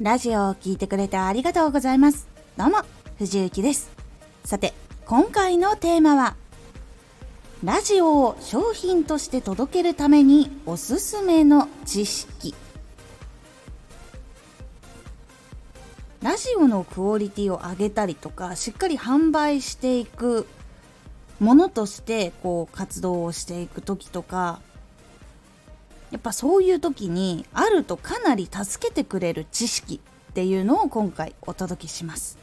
ラジオを聴いてくれてありがとうございます。どうも、藤幸です。さて、今回のテーマは、ラジオを商品として届けるためにおすすめの知識。ラジオのクオリティを上げたりとか、しっかり販売していくものとしてこう活動をしていく時とかやっぱそういう時にあるとかなり助けてくれる知識っていうのを今回お届けします。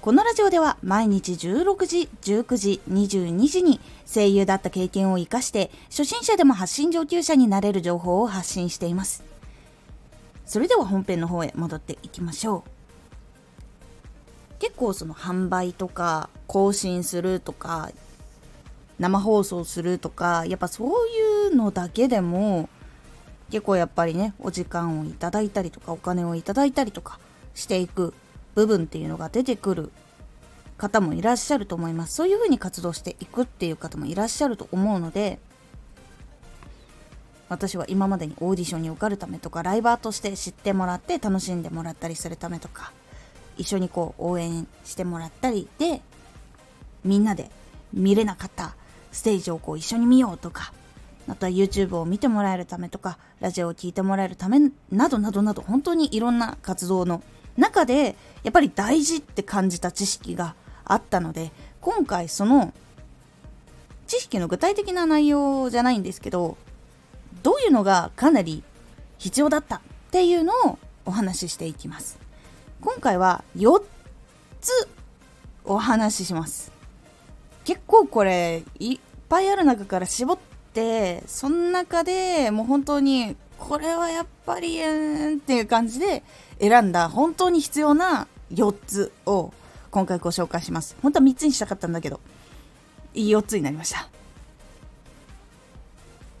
このラジオでは毎日16時、19時、22時に声優だった経験を活かして初心者でも発信上級者になれる情報を発信しています。それでは本編の方へ戻っていきましょう。結構その販売とか更新するとか生放送するとかやっぱそういうのだけでも結構やっぱりねお時間をいただいたりとかお金をいただいたりとかしていく部分っていうのが出てくる方もいらっしゃると思います。そういうふうに活動していくっていう方もいらっしゃると思うので私は今までにオーディションに受かるためとかライバーとして知ってもらって楽しんでもらったりするためとか一緒にこう応援してもらったりでみんなで見れなかったステージをこう一緒に見ようとかあとは YouTube を見てもらえるためとかラジオを聴いてもらえるためなどなどなど本当にいろんな活動の中でやっぱり大事って感じた知識があったので今回その知識の具体的な内容じゃないんですけどどういうのがかなり必要だったっていうのをお話ししていきます。今回は4つお話しします。結構これいっぱいある中から絞ってその中でもう本当にこれはやっぱりうんっていう感じで選んだ本当に必要な4つを今回ご紹介します。本当は3つにしたかったんだけどいい4つになりました。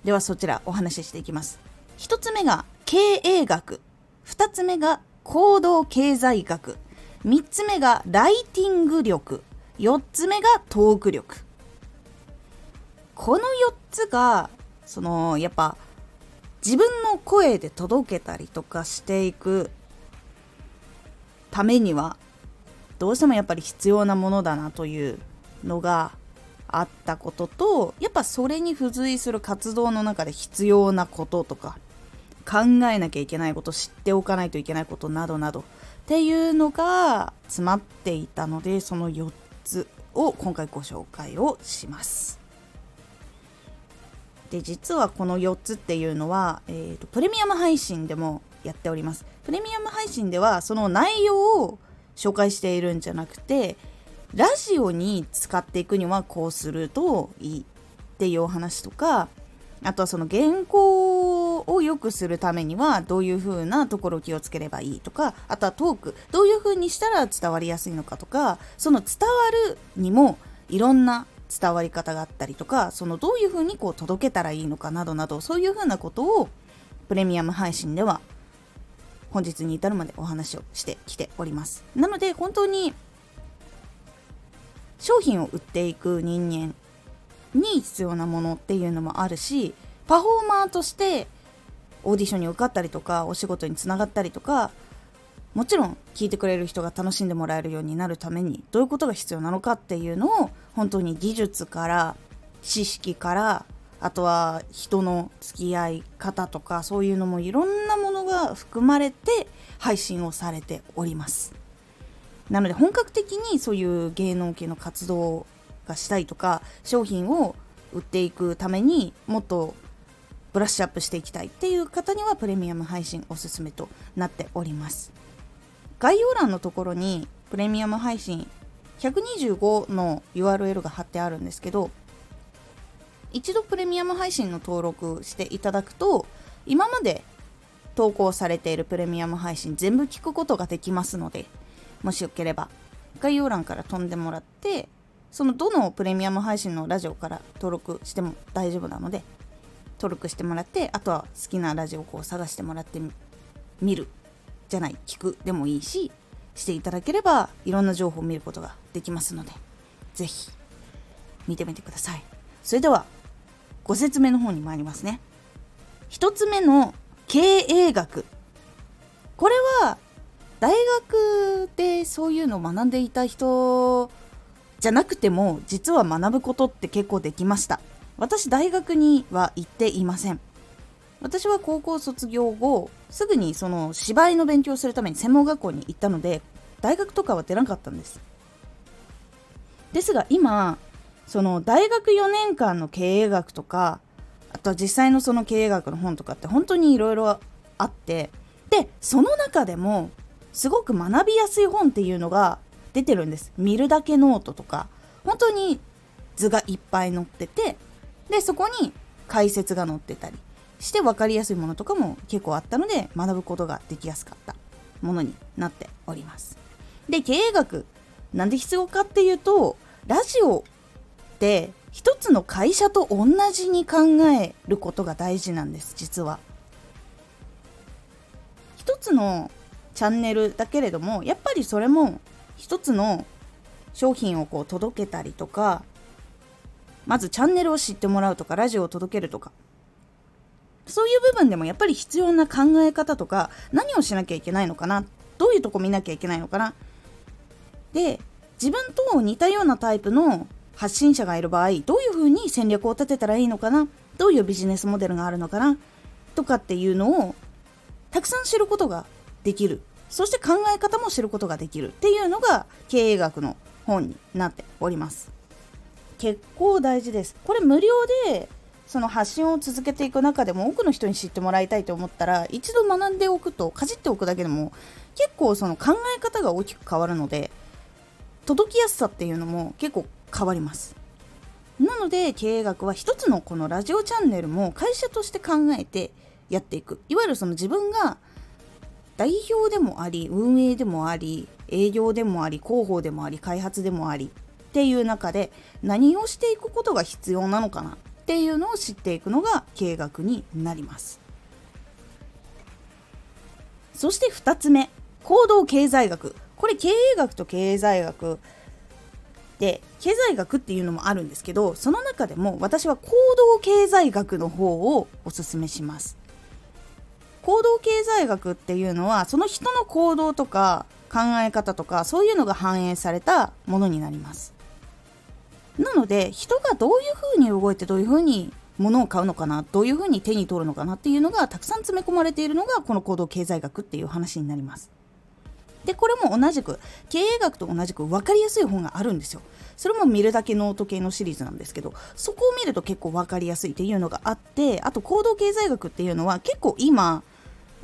ではそちらお話ししていきます。1つ目が経営学。2つ目が行動経済学。3つ目がライティング力。4つ目がトーク力。この4つがそのやっぱ自分の声で届けたりとかしていくためにはどうしてもやっぱり必要なものだなというのがあったこととやっぱそれに付随する活動の中で必要なこととか考えなきゃいけないこと知っておかないといけないことなどなどっていうのが詰まっていたのでその4つを今回ご紹介をします。で実はこの4つっていうのは、えーと、プレミアム配信でもやっております。プレミアム配信ではその内容を紹介しているんじゃなくてラジオに使っていくにはこうするといいっていうお話とかあとはその原稿を良くするためにはどういう風なところを気をつければいいとかあとはトークどういう風にしたら伝わりやすいのかとかその伝わるにもいろんな伝わり方があったりとかそのどういう風にこう届けたらいいのかなどなどそういう風なことをプレミアム配信では本日に至るまでお話をしてきております。なので本当に商品を売っていく人間に必要なものっていうのもあるしパフォーマーとしてオーディションに受かったりとかお仕事につながったりとかもちろん聞いてくれる人が楽しんでもらえるようになるためにどういうことが必要なのかっていうのを本当に技術から知識からあとは人の付き合い方とかそういうのもいろんなものが含まれて配信をされております。なので本格的にそういう芸能系の活動がしたいとか商品を売っていくためにもっとブラッシュアップしていきたいっていう方にはプレミアム配信おすすめとなっております。概要欄のところにプレミアム配信125の URL が貼ってあるんですけど一度プレミアム配信の登録していただくと今まで投稿されているプレミアム配信全部聞くことができますのでもしよければ概要欄から飛んでもらってそのどのプレミアム配信のラジオから登録しても大丈夫なので登録してもらってあとは好きなラジオを探してもらってみるじゃない聞くでもいいししていただければいろんな情報を見ることができますので是非見てみてください。それではご説明の方に参りますね。1つ目の経営学。これは大学でそういうのを学んでいた人じゃなくても実は学ぶことって結構できました。私大学には行っていません。私は高校卒業後すぐにその芝居の勉強するために専門学校に行ったので大学とかは出なかったんです。ですが今その大学4年間の経営学とかあとは実際のその経営学の本とかって本当にいろいろあってでその中でもすごく学びやすい本っていうのが出てるんです。見るだけノートとか。本当に図がいっぱい載っててでそこに解説が載ってたりして分かりやすいものとかも結構あったので学ぶことができやすかったものになっております。で経営学なんで必要かっていうとラジオって一つの会社と同じに考えることが大事なんです実は。一つのチャンネルだけれどもやっぱりそれも一つの商品をこう届けたりとかまずチャンネルを知ってもらうとかラジオを届けるとか。そういう部分でもやっぱり必要な考え方とか何をしなきゃいけないのかな？どういうとこ見なきゃいけないのかな？で自分と似たようなタイプの発信者がいる場合どういうふうに戦略を立てたらいいのかな？どういうビジネスモデルがあるのかな？とかっていうのをたくさん知ることができる。そして考え方も知ることができるっていうのが経営学の本になっております。結構大事です。これ無料でその発信を続けていく中でも多くの人に知ってもらいたいと思ったら一度学んでおくとかじっておくだけでも結構その考え方が大きく変わるので届きやすさっていうのも結構変わります。なので経営学は一つのこのラジオチャンネルも会社として考えてやっていく。いわゆるその自分が代表でもあり運営でもあり営業でもあり広報でもあり開発でもありっていう中で何をしていくことが必要なのかなっていうのを知っていくのが経営学になります。そして2つ目行動経済学。これ経営学と経済学で経済学っていうのもあるんですけどその中でも私は行動経済学の方をおすすめします。行動経済学っていうのはその人の行動とか考え方とかそういうのが反映されたものになります。なので人がどういうふうに動いてどういうふうに物を買うのかなどういうふうに手に取るのかなっていうのがたくさん詰め込まれているのがこの行動経済学っていう話になります。でこれも同じく経営学と同じく分かりやすい本があるんですよ。それも見るだけノート系のシリーズなんですけどそこを見ると結構分かりやすいっていうのがあってあと行動経済学っていうのは結構今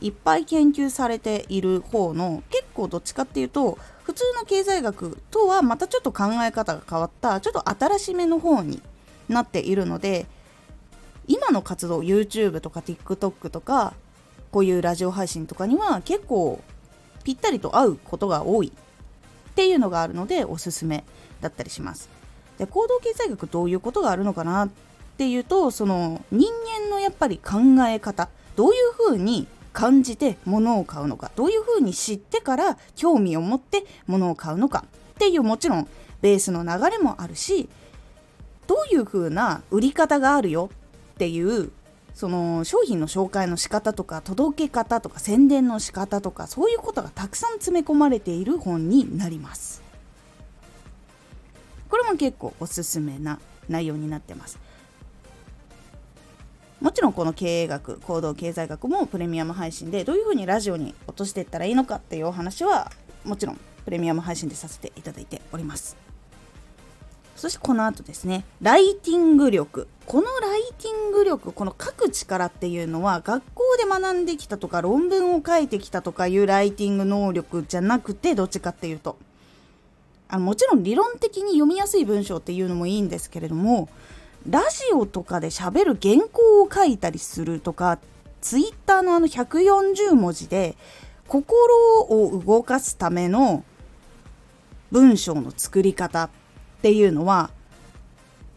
いっぱい研究されている方の結構どっちかっていうと普通の経済学とはまたちょっと考え方が変わったちょっと新しめの方になっているので今の活動 YouTube とか TikTok とかこういうラジオ配信とかには結構ぴったりと合うことが多いっていうのがあるのでおすすめだったりします。で行動経済学どういうことがあるのかなっていうとその人間のやっぱり考え方どういうふうに感じて物を買うのか。どういうふうに知ってから興味を持って物を買うのか。っていうもちろんベースの流れもあるしどういうふうな売り方があるよ。っていうその商品の紹介の仕方とか届け方とか宣伝の仕方とかそういうことがたくさん詰め込まれている本になります。これも結構おすすめな内容になってます。もちろんこの経営学行動経済学もプレミアム配信でどういうふうにラジオに落としていったらいいのかっていうお話はもちろんプレミアム配信でさせていただいております。そしてこの後ですねライティング力このライティング力この書く力っていうのは学校で学んできたとか論文を書いてきたとかいうライティング能力じゃなくてどっちかっていうとあのもちろん理論的に読みやすい文章っていうのもいいんですけれどもラジオとかで喋る原稿を書いたりするとかツイッターのあの140文字で心を動かすための文章の作り方っていうのは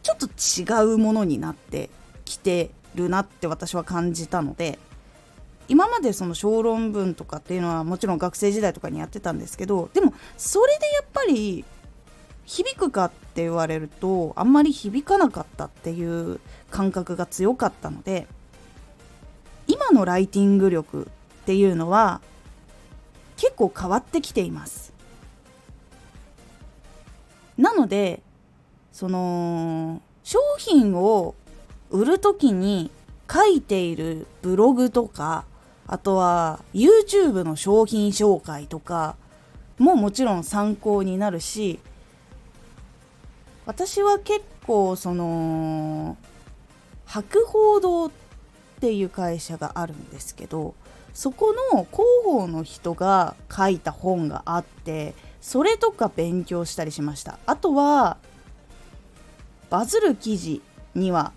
ちょっと違うものになってきてるなって私は感じたので今までその小論文とかっていうのはもちろん学生時代とかにやってたんですけどでもそれでやっぱり響くかって言われるとあんまり響かなかったっていう感覚が強かったので今のライティング力っていうのは結構変わってきています。なのでその商品を売る時に書いているブログとかあとは YouTube の商品紹介とかももちろん参考になるし私は結構その博報堂っていう会社があるんですけどそこの広報の人が書いた本があってそれとか勉強したりしました。あとはバズる記事には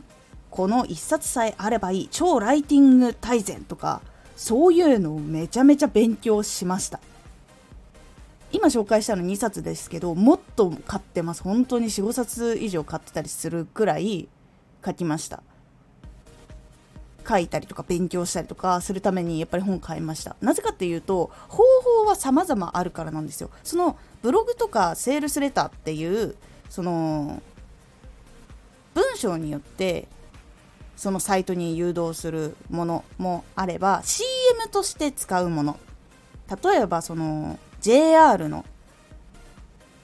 この1冊さえあればいい超ライティング大全とかそういうのをめちゃめちゃ勉強しました。今紹介したの2冊ですけどもっと買ってます。本当に45冊以上買ってたりするくらい書きました。書いたりとか勉強したりとかするためにやっぱり本買いました。なぜかっていうと方法は様々あるからなんですよ。そのブログとかセールスレターっていうその文章によってそのサイトに誘導するものもあれば CM として使うもの。例えばその JR の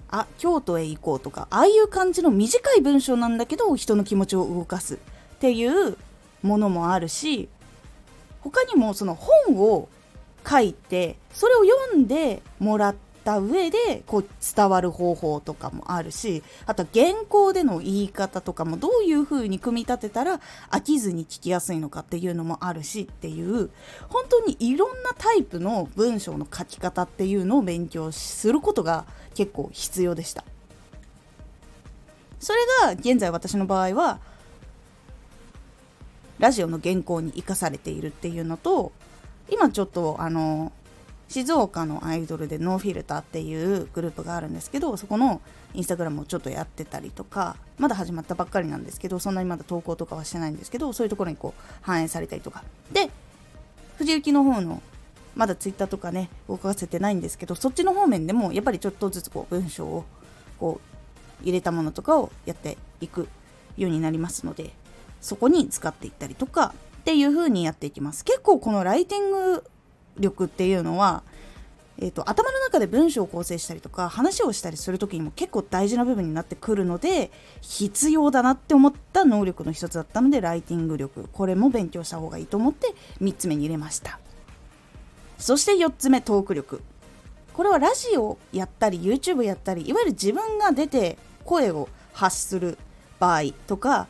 あ京都へ行こうとかああいう感じの短い文章なんだけど人の気持ちを動かすっていうものもあるし他にもその本を書いてそれを読んでもらった上でこう伝わる方法とかもあるしあと原稿での言い方とかもどういう風に組み立てたら飽きずに聞きやすいのかっていうのもあるしっていう本当にいろんなタイプの文章の書き方っていうのを勉強することが結構必要でした。それが現在私の場合はラジオの原稿に生かされているっていうのと今ちょっとあの静岡のアイドルでノーフィルターっていうグループがあるんですけどそこのインスタグラムをちょっとやってたりとかまだ始まったばっかりなんですけどそんなにまだ投稿とかはしてないんですけどそういうところにこう反映されたりとか。で藤雪の方のまだツイッターとかね動かせてないんですけどそっちの方面でもやっぱりちょっとずつこう文章をこう入れたものとかをやっていくようになりますのでそこに使っていったりとかっていう風にやっていきます。結構このライティング力っていうのは、えーと、頭の中で文章を構成したりとか話をしたりする時にも結構大事な部分になってくるので必要だなって思った能力の一つだったのでライティング力。これも勉強した方がいいと思って3つ目に入れました。そして4つ目トーク力。これはラジオやったり YouTube やったりいわゆる自分が出て声を発する場合とか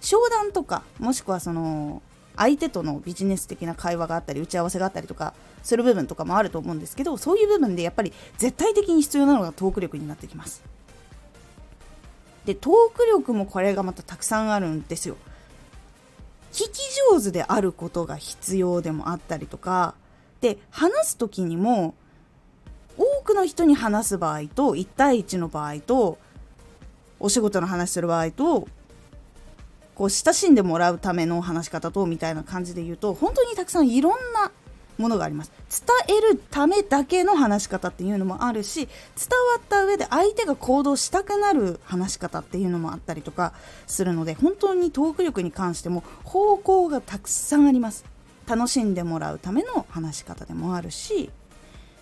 商談とかもしくはその相手とのビジネス的な会話があったり打ち合わせがあったりとかする部分とかもあると思うんですけどそういう部分でやっぱり絶対的に必要なのがトーク力になってきます。でトーク力もこれがまたたくさんあるんですよ。聞き上手であることが必要でもあったりとかで話す時にも多くの人に話す場合と1対1の場合とお仕事の話する場合とこう親しんでもらうための話し方とみたいな感じで言うと本当にたくさんいろんなものがあります。伝えるためだけの話し方っていうのもあるし伝わった上で相手が行動したくなる話し方っていうのもあったりとかするので本当にトーク力に関しても方向がたくさんあります。楽しんでもらうための話し方でもあるし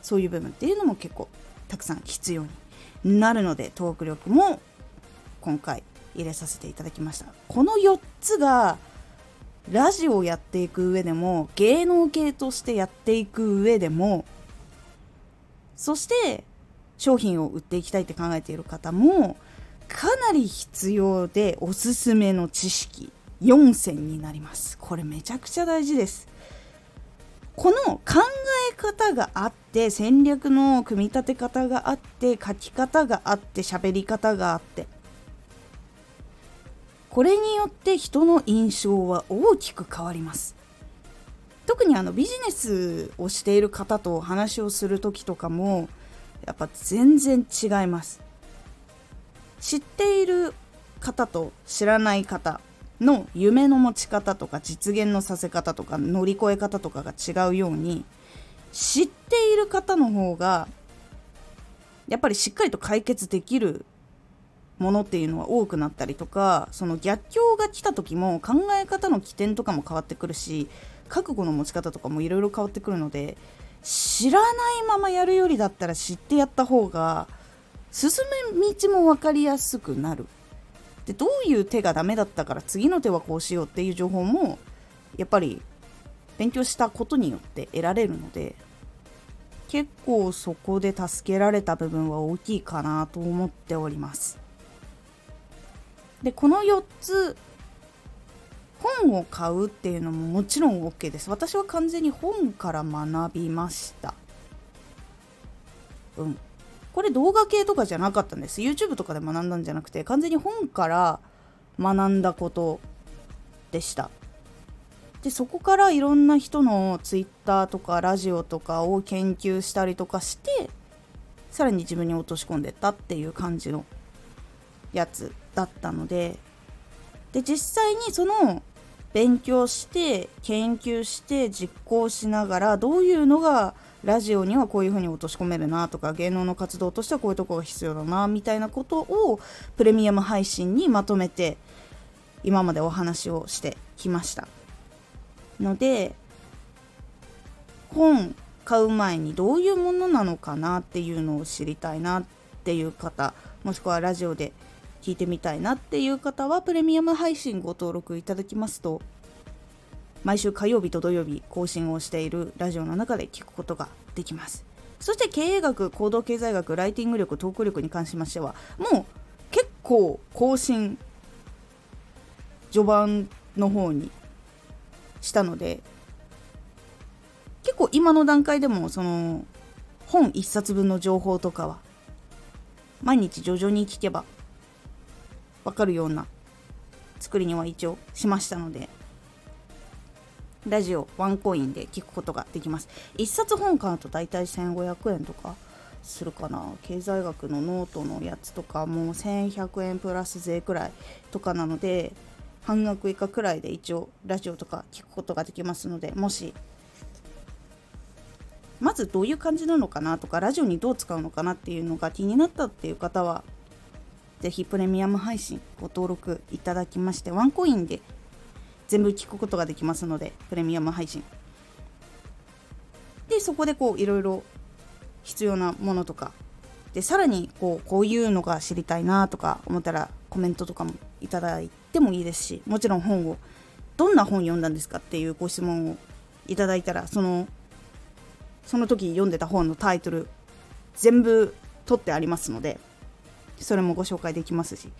そういう部分っていうのも結構たくさん必要になるのでトーク力も今回入れさせていただきました。この4つがラジオをやっていく上でも芸能系としてやっていく上でもそして商品を売っていきたいって考えている方もかなり必要でおすすめの知識4選になります。これめちゃくちゃ大事です。この考え方があって戦略の組み立て方があって書き方があって喋り方があってこれによって人の印象は大きく変わります。特にあのビジネスをしている方と話をする時とかもやっぱ全然違います。知っている方と知らない方の夢の持ち方とか実現のさせ方とか乗り越え方とかが違うように知っている方の方がやっぱりしっかりと解決できるものっていうのは多くなったりとかその逆境が来た時も考え方の起点とかも変わってくるし覚悟の持ち方とかもいろいろ変わってくるので知らないままやるよりだったら知ってやった方が進む道も分かりやすくなる。でどういう手がダメだったから次の手はこうしようっていう情報もやっぱり勉強したことによって得られるので結構そこで助けられた部分は大きいかなと思っております。でこの4つ本を買うっていうのももちろん OK です。私は完全に本から学びました。うん。これ動画系とかじゃなかったんです。YouTube とかで学んだんじゃなくて完全に本から学んだことでした。でそこからいろんな人の Twitter とかラジオとかを研究したりとかしてさらに自分に落とし込んでったっていう感じのやつだったのでで実際にその勉強して研究して実行しながらどういうのがラジオにはこういうふうに落とし込めるなとか芸能の活動としてはこういうとこが必要だなみたいなことをプレミアム配信にまとめて今までお話をしてきました。ので本買う前にどういうものなのかなっていうのを知りたいなっていう方もしくはラジオで聞いてみたいなっていう方はプレミアム配信ご登録いただきますと毎週火曜日と土曜日更新をしているラジオの中で聞くことができます。そして経営学行動経済学ライティング力トーク力に関しましてはもう結構更新序盤の方にしたので結構今の段階でもその本1冊分の情報とかは毎日徐々に聞けば分かるような作りには一応しましたのでラジオワンコインで聞くことができます。1冊本買うと大体1500円とかするかな。経済学のノートのやつとかもう1100円プラス税くらいとかなので半額以下くらいで一応ラジオとか聞くことができますのでもしまずどういう感じなのかなとかラジオにどう使うのかなっていうのが気になったっていう方はぜひプレミアム配信ご登録いただきましてワンコインで全部聞くことができますのでプレミアム配信。でそこでこういろいろ必要なものとかでさらにこうこういうのが知りたいなとか思ったらコメントとかもいただいてもいいですしもちろん本をどんな本読んだんですかっていうご質問をいただいたらそのその時読んでた本のタイトル全部取ってありますのでそれもご紹介できますし。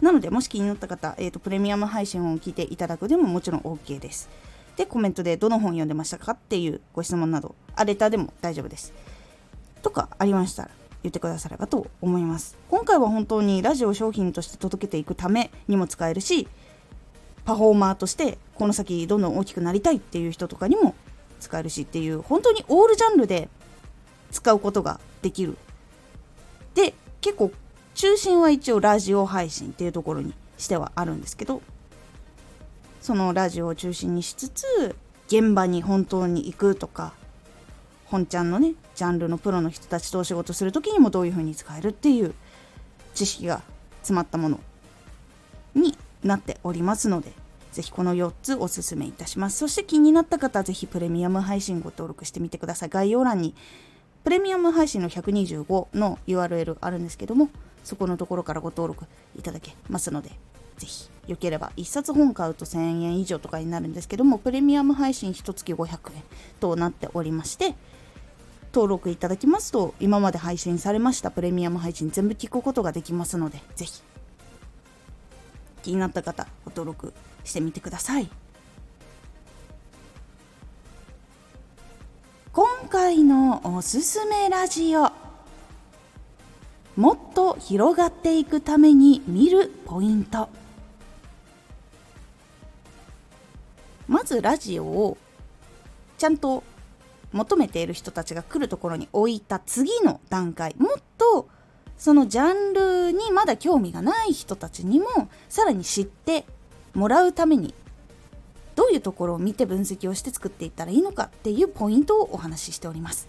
なのでもし気になった方、えーと、プレミアム配信を聞いていただくでももちろん OK です。でコメントでどの本読んでましたかっていうご質問などあレターでも大丈夫です。とかありましたら言ってくださればと思います。今回は本当にラジオ商品として届けていくためにも使えるしパフォーマーとしてこの先どんどん大きくなりたいっていう人とかにも使えるしっていう本当にオールジャンルで使うことができる。で結構中心は一応ラジオ配信っていうところにしてはあるんですけどそのラジオを中心にしつつ現場に本当に行くとか本ちゃんのねジャンルのプロの人たちとお仕事する時にもどういう風に使えるっていう知識が詰まったものになっておりますのでぜひこの4つおすすめいたします。そして気になった方はぜひプレミアム配信ご登録してみてください。概要欄にプレミアム配信の125の URL あるんですけどもそこのところからご登録いただけますのでぜひよければ1冊本買うと1000円以上とかになるんですけどもプレミアム配信1月500円となっておりまして登録いただきますと今まで配信されましたプレミアム配信全部聞くことができますのでぜひ気になった方ご登録してみてください。今回のおすすめラジオ。もっと広がっていくために見るポイント。まずラジオをちゃんと求めている人たちが来るところに置いた次の段階。もっとそのジャンルにまだ興味がない人たちにもさらに知ってもらうためにどういうところを見て分析をして作っていったらいいのかっていうポイントをお話ししております。